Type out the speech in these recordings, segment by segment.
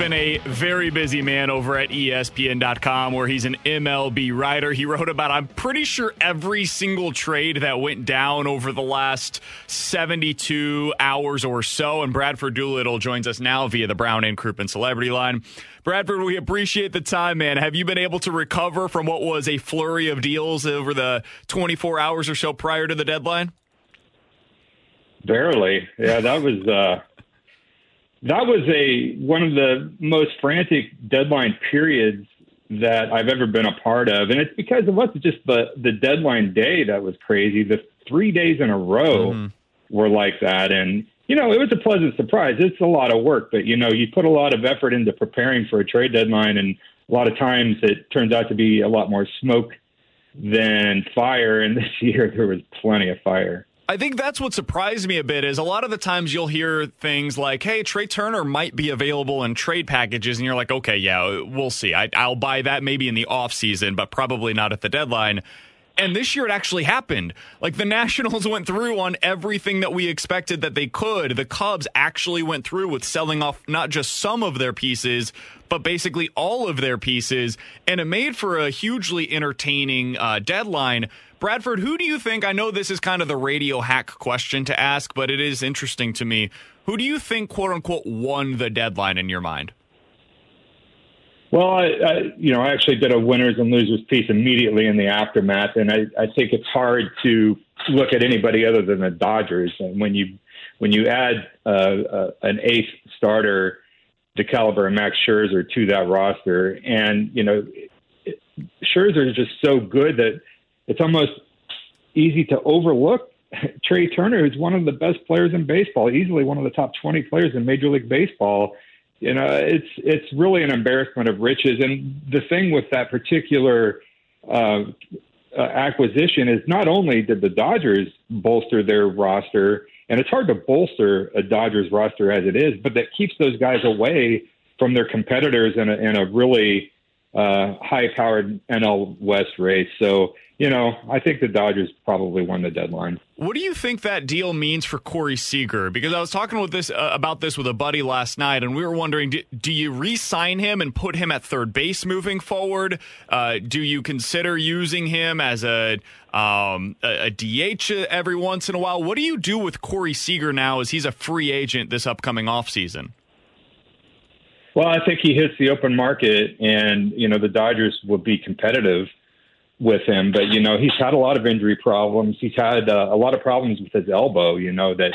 Been a very busy man over at ESPN.com, where he's an MLB writer. He wrote about, I'm pretty sure, every single trade that went down over the last 72 hours or so. And Bradford Doolittle joins us now via the Brown and Crouppen Celebrity Line. Bradford, we appreciate the time, man. Have you been able to recover from what was a flurry of deals over the 24 hours or so prior to the deadline? Barely. Yeah, that was uh that was a one of the most frantic deadline periods that I've ever been a part of. And it's because it wasn't just the the deadline day that was crazy. The three days in a row Mm-hmm. were like that. And you know, it was a pleasant surprise. It's a lot of work, but you know, you put a lot of effort into preparing for a trade deadline and a lot of times it turns out to be a lot more smoke than fire. And this year there was plenty of fire. I think that's what surprised me a bit is a lot of the times you'll hear things like, hey, Trea Turner might be available in trade packages. And you're like, okay, yeah, we'll see. I, I'll buy that maybe in the offseason, but probably not at the deadline. And this year it actually happened. Like the Nationals went through on everything that we expected that they could. The Cubs actually went through with selling off not just some of their pieces, but basically all of their pieces. And it made for a hugely entertaining uh, deadline. Bradford, who do you think? I know this is kind of the radio hack question to ask, but it is interesting to me. Who do you think, quote unquote, won the deadline in your mind? Well, I, I, you know, I actually did a winners and losers piece immediately in the aftermath, and I, I think it's hard to look at anybody other than the Dodgers. And when you when you add uh, uh, an eighth starter, the caliber of Max Scherzer to that roster, and you know, it, Scherzer is just so good that it's almost easy to overlook Trea Turner, who's one of the best players in baseball, easily one of the top 20 players in Major League Baseball. You know, it's it's really an embarrassment of riches. And the thing with that particular uh, uh, acquisition is not only did the Dodgers bolster their roster, and it's hard to bolster a Dodgers roster as it is, but that keeps those guys away from their competitors in a, in a really uh, high-powered NL West race. So, you know, I think the Dodgers probably won the deadline. What do you think that deal means for Corey Seager? Because I was talking with this uh, about this with a buddy last night, and we were wondering: do, do you re-sign him and put him at third base moving forward? Uh, do you consider using him as a um, a, a DH every once in a while? What do you do with Corey Seager now, as he's a free agent this upcoming offseason? Well, I think he hits the open market, and you know the Dodgers will be competitive with him. But you know he's had a lot of injury problems. He's had uh, a lot of problems with his elbow. You know that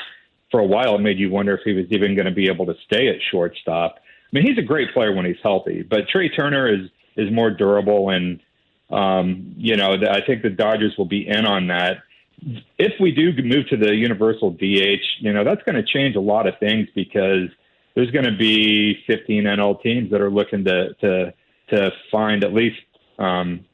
for a while it made you wonder if he was even going to be able to stay at shortstop. I mean, he's a great player when he's healthy, but Trea Turner is is more durable, and um, you know I think the Dodgers will be in on that. If we do move to the universal DH, you know that's going to change a lot of things because there's going to be 15 NL teams that are looking to to to find at least um,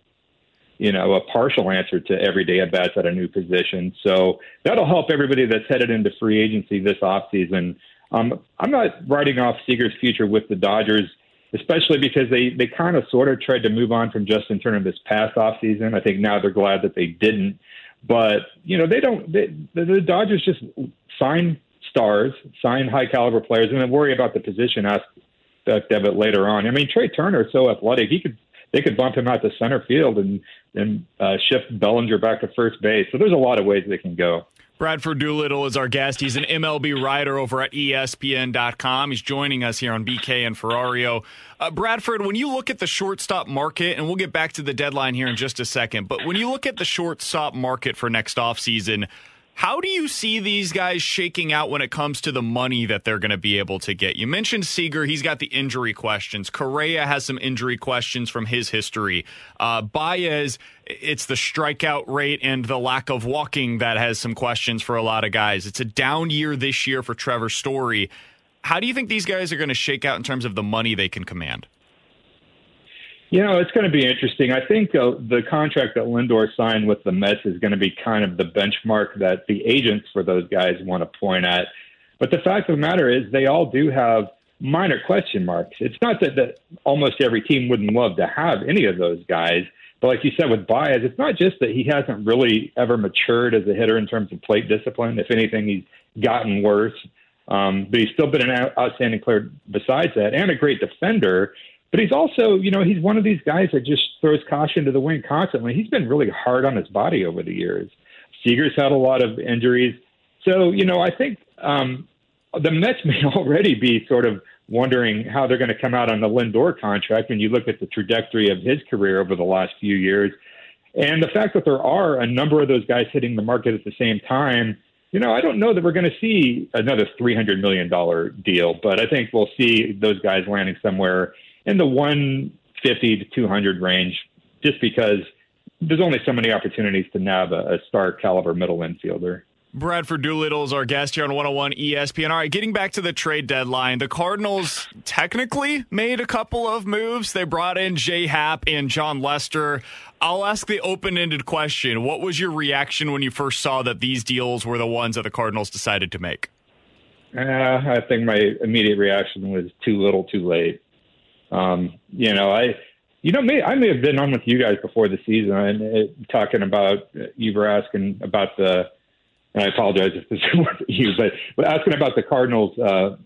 you know a partial answer to everyday at bats at a new position. So that'll help everybody that's headed into free agency this offseason. Um, I'm not writing off Seager's future with the Dodgers, especially because they they kind of sort of tried to move on from Justin Turner this past offseason. I think now they're glad that they didn't. But you know they don't. They, the, Dodgers just sign stars, sign high caliber players, and then worry about the position aspect of it later on. I mean, Trea Turner is so athletic; he could they could bump him out to center field and and uh, shift Bellinger back to first base. So there's a lot of ways they can go. Bradford Doolittle is our guest. He's an MLB writer over at ESPN.com. He's joining us here on BK and Ferrario. Uh, Bradford, when you look at the shortstop market, and we'll get back to the deadline here in just a second, but when you look at the shortstop market for next offseason, how do you see these guys shaking out when it comes to the money that they're going to be able to get? You mentioned Seager; he's got the injury questions. Correa has some injury questions from his history. Uh, Baez, it's the strikeout rate and the lack of walking that has some questions for a lot of guys. It's a down year this year for Trevor Story. How do you think these guys are going to shake out in terms of the money they can command? You know, it's going to be interesting. I think uh, the contract that Lindor signed with the Mets is going to be kind of the benchmark that the agents for those guys want to point at. But the fact of the matter is, they all do have minor question marks. It's not that, that almost every team wouldn't love to have any of those guys. But like you said with Baez, it's not just that he hasn't really ever matured as a hitter in terms of plate discipline. If anything, he's gotten worse. Um, but he's still been an outstanding player besides that and a great defender. But he's also, you know, he's one of these guys that just throws caution to the wind constantly. He's been really hard on his body over the years. Seager's had a lot of injuries. So, you know, I think um, the Mets may already be sort of wondering how they're going to come out on the Lindor contract when you look at the trajectory of his career over the last few years. And the fact that there are a number of those guys hitting the market at the same time, you know, I don't know that we're going to see another $300 million deal, but I think we'll see those guys landing somewhere in the 150 to 200 range, just because there's only so many opportunities to nab a, a star caliber middle infielder. Bradford Doolittle is our guest here on 101 ESPN. All right, getting back to the trade deadline, the Cardinals technically made a couple of moves. They brought in Jay Happ and Jon Lester. I'll ask the open ended question. What was your reaction when you first saw that these deals were the ones that the Cardinals decided to make? Uh, I think my immediate reaction was too little, too late. Um, you know, I, you know, may I may have been on with you guys before the season and uh, talking about you were asking about the, and I apologize if this wasn't you, but, but asking about the Cardinals' uh,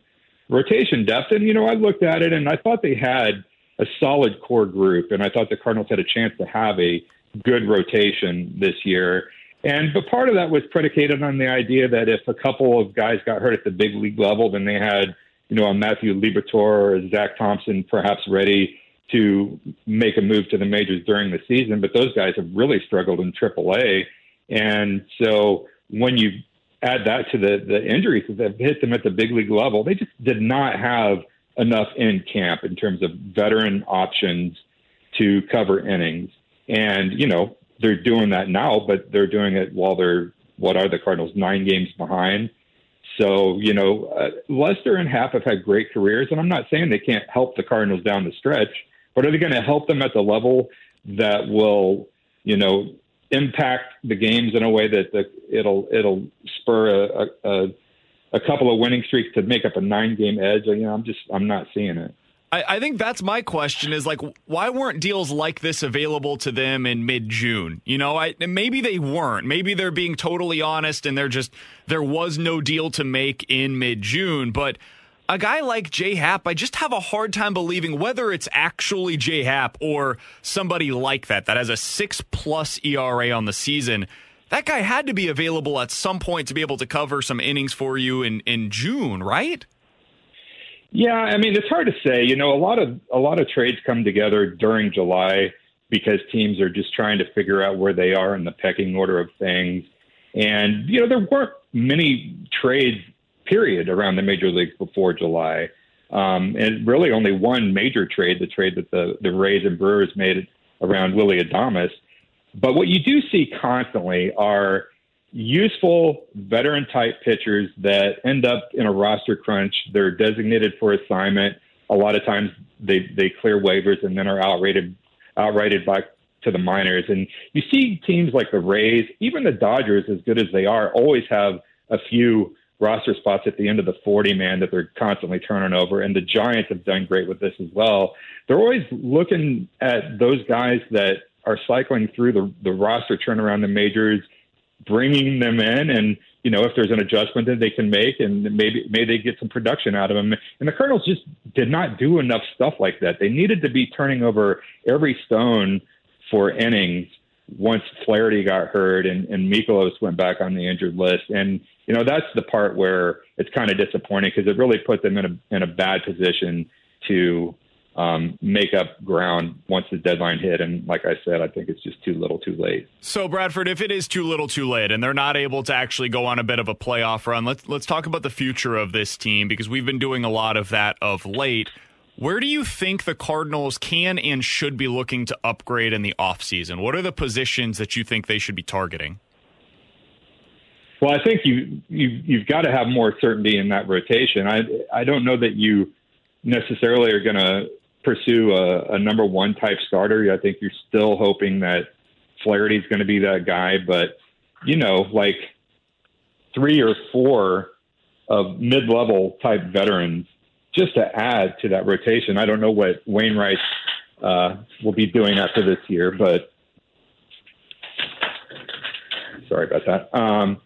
rotation depth, and you know, I looked at it and I thought they had a solid core group, and I thought the Cardinals had a chance to have a good rotation this year. And but part of that was predicated on the idea that if a couple of guys got hurt at the big league level, then they had you know, a Matthew Liberatore or Zack Thompson perhaps ready to make a move to the majors during the season, but those guys have really struggled in AAA. And so when you add that to the, the injuries that have hit them at the big league level, they just did not have enough in camp in terms of veteran options to cover innings. And, you know, they're doing that now, but they're doing it while they're, what are the Cardinals, nine games behind. So, you know, uh, Lester and Happ have had great careers, and I'm not saying they can't help the Cardinals down the stretch, but are they going to help them at the level that will, you know, impact the games in a way that the, it'll it'll spur a, a a couple of winning streaks to make up a nine game edge? You know, I'm just I'm not seeing it. I, I, think that's my question is like, why weren't deals like this available to them in mid June? You know, I, maybe they weren't. Maybe they're being totally honest and they're just, there was no deal to make in mid June. But a guy like Jay Happ, I just have a hard time believing whether it's actually Jay Happ or somebody like that, that has a six plus ERA on the season. That guy had to be available at some point to be able to cover some innings for you in, in June, right? Yeah, I mean it's hard to say. You know, a lot of a lot of trades come together during July because teams are just trying to figure out where they are in the pecking order of things. And you know, there weren't many trades period around the major leagues before July. Um, and really only one major trade, the trade that the, the Rays and Brewers made around Willy Adames. But what you do see constantly are useful veteran type pitchers that end up in a roster crunch. They're designated for assignment. A lot of times they, they clear waivers and then are outrated, outrighted back to the minors. And you see teams like the Rays, even the Dodgers, as good as they are, always have a few roster spots at the end of the 40 man that they're constantly turning over. And the Giants have done great with this as well. They're always looking at those guys that are cycling through the, the roster turnaround the majors bringing them in and you know if there's an adjustment that they can make and maybe maybe they get some production out of them. And the Cardinals just did not do enough stuff like that. They needed to be turning over every stone for innings once Flaherty got hurt and, and Mikolas went back on the injured list. And you know that's the part where it's kind of disappointing because it really put them in a in a bad position to um, make up ground once the deadline hit. And like I said, I think it's just too little, too late. So Bradford, if it is too little, too late, and they're not able to actually go on a bit of a playoff run, let's let's talk about the future of this team because we've been doing a lot of that of late. Where do you think the Cardinals can and should be looking to upgrade in the offseason? What are the positions that you think they should be targeting? Well, I think you you you've got to have more certainty in that rotation. I I don't know that you necessarily are going to pursue a, a number one type starter. I think you're still hoping that Flaherty's going to be that guy, but you know, like three or four of mid level type veterans just to add to that rotation. I don't know what Wainwright uh, will be doing after this year, but sorry about that. Um,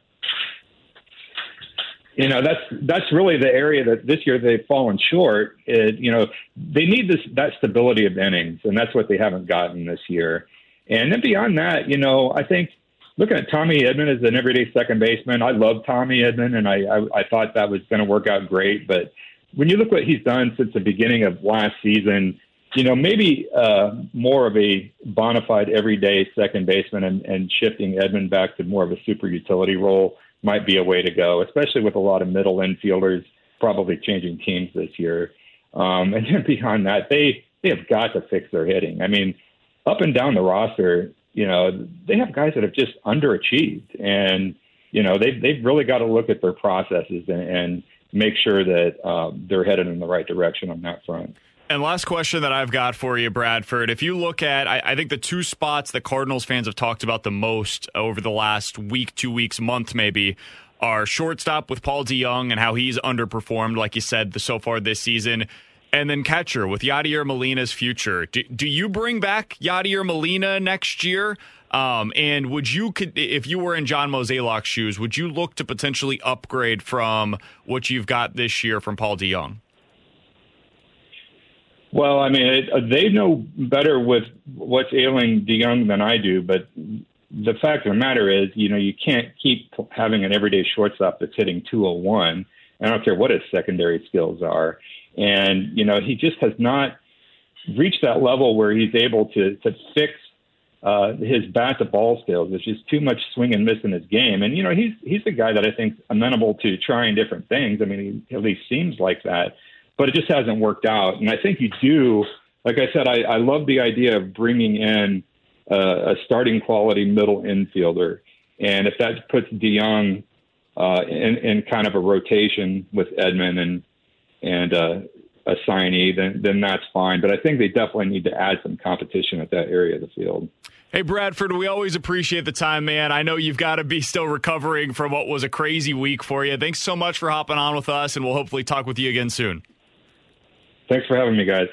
you know that's that's really the area that this year they've fallen short. It, you know they need this that stability of innings, and that's what they haven't gotten this year. And then beyond that, you know, I think looking at Tommy Edman as an everyday second baseman, I love Tommy Edman, and I I, I thought that was going to work out great. But when you look what he's done since the beginning of last season, you know, maybe uh, more of a bona fide everyday second baseman and, and shifting Edman back to more of a super utility role might be a way to go, especially with a lot of middle infielders probably changing teams this year. Um, and then beyond that, they they have got to fix their hitting. I mean, up and down the roster, you know, they have guys that have just underachieved, and you know they've they've really got to look at their processes and, and make sure that um, they're headed in the right direction on that front. And last question that I've got for you, Bradford. If you look at, I, I, think the two spots that Cardinals fans have talked about the most over the last week, two weeks, month maybe, are shortstop with Paul DeJong and how he's underperformed, like you said, so far this season. And then catcher with Yadier Molina's future. Do, do you bring back Yadier Molina next year? Um, and would you, if you were in John Mozeliak's shoes, would you look to potentially upgrade from what you've got this year from Paul DeJong? Well, I mean, it, uh, they know better with what's ailing DeJong than I do, but the fact of the matter is, you know, you can't keep having an everyday shortstop that's hitting 201. I don't care what his secondary skills are. And, you know, he just has not reached that level where he's able to, to fix uh, his bat to ball skills. There's just too much swing and miss in his game. And, you know, he's, he's a guy that I think amenable to trying different things. I mean, he at least seems like that but it just hasn't worked out. And I think you do, like I said, I, I love the idea of bringing in a starting quality middle infielder. And if that puts DeJong uh, in, in kind of a rotation with Edman and and uh, a signee, then then that's fine. But I think they definitely need to add some competition at that area of the field. Hey Bradford, we always appreciate the time, man. I know you've got to be still recovering from what was a crazy week for you. Thanks so much for hopping on with us, and we'll hopefully talk with you again soon. Thanks for having me, guys.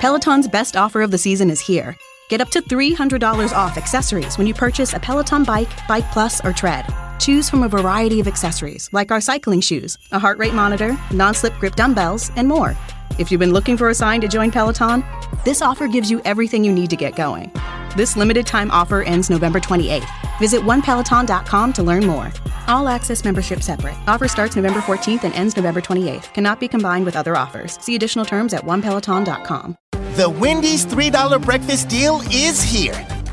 Peloton's best offer of the season is here. Get up to $300 off accessories when you purchase a Peloton bike, Bike Plus, or Tread. Choose from a variety of accessories like our cycling shoes, a heart rate monitor, non slip grip dumbbells, and more. If you've been looking for a sign to join Peloton, this offer gives you everything you need to get going. This limited time offer ends November 28th. Visit onepeloton.com to learn more. All access membership separate. Offer starts November 14th and ends November 28th. Cannot be combined with other offers. See additional terms at onepeloton.com. The Wendy's $3 breakfast deal is here.